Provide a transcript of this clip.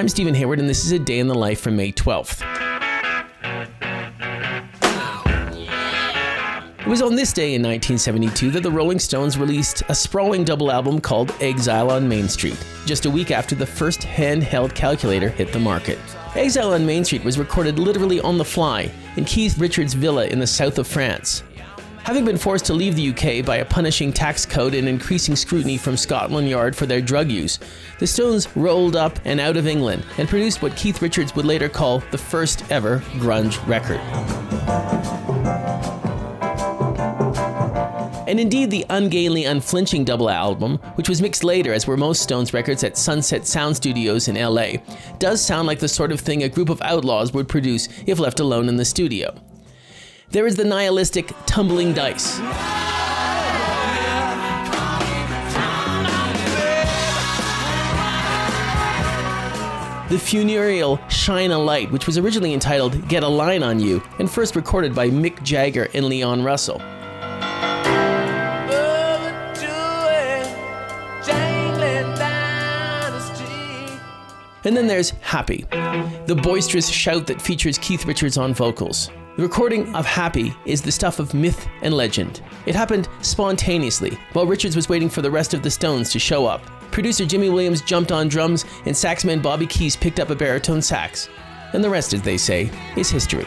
I'm Steven Hayward, and this is a day in the life from May 12th. It was on this day in 1972 that the Rolling Stones released a sprawling double album called Exile on Main Street, just a week after the first handheld calculator hit the market. Exile on Main Street was recorded literally on the fly in Keith Richards' villa in the south of France. Having been forced to leave the UK by a punishing tax code and increasing scrutiny from Scotland Yard for their drug use, the Stones rolled up and out of England and produced what Keith Richards would later call the first ever grunge record. And indeed, the ungainly, unflinching double album, which was mixed later as were most Stones records at Sunset Sound Studios in LA, does sound like the sort of thing a group of outlaws would produce if left alone in the studio. There is the nihilistic tumbling dice. The funereal Shine a Light, which was originally entitled Get a Line on You and first recorded by Mick Jagger and Leon Russell. And then there's Happy, the boisterous shout that features Keith Richards on vocals. The recording of Happy is the stuff of myth and legend. It happened spontaneously while Richards was waiting for the rest of the Stones to show up. Producer Jimmy Williams jumped on drums, and saxman Bobby Keys picked up a baritone sax. And the rest, as they say, is history.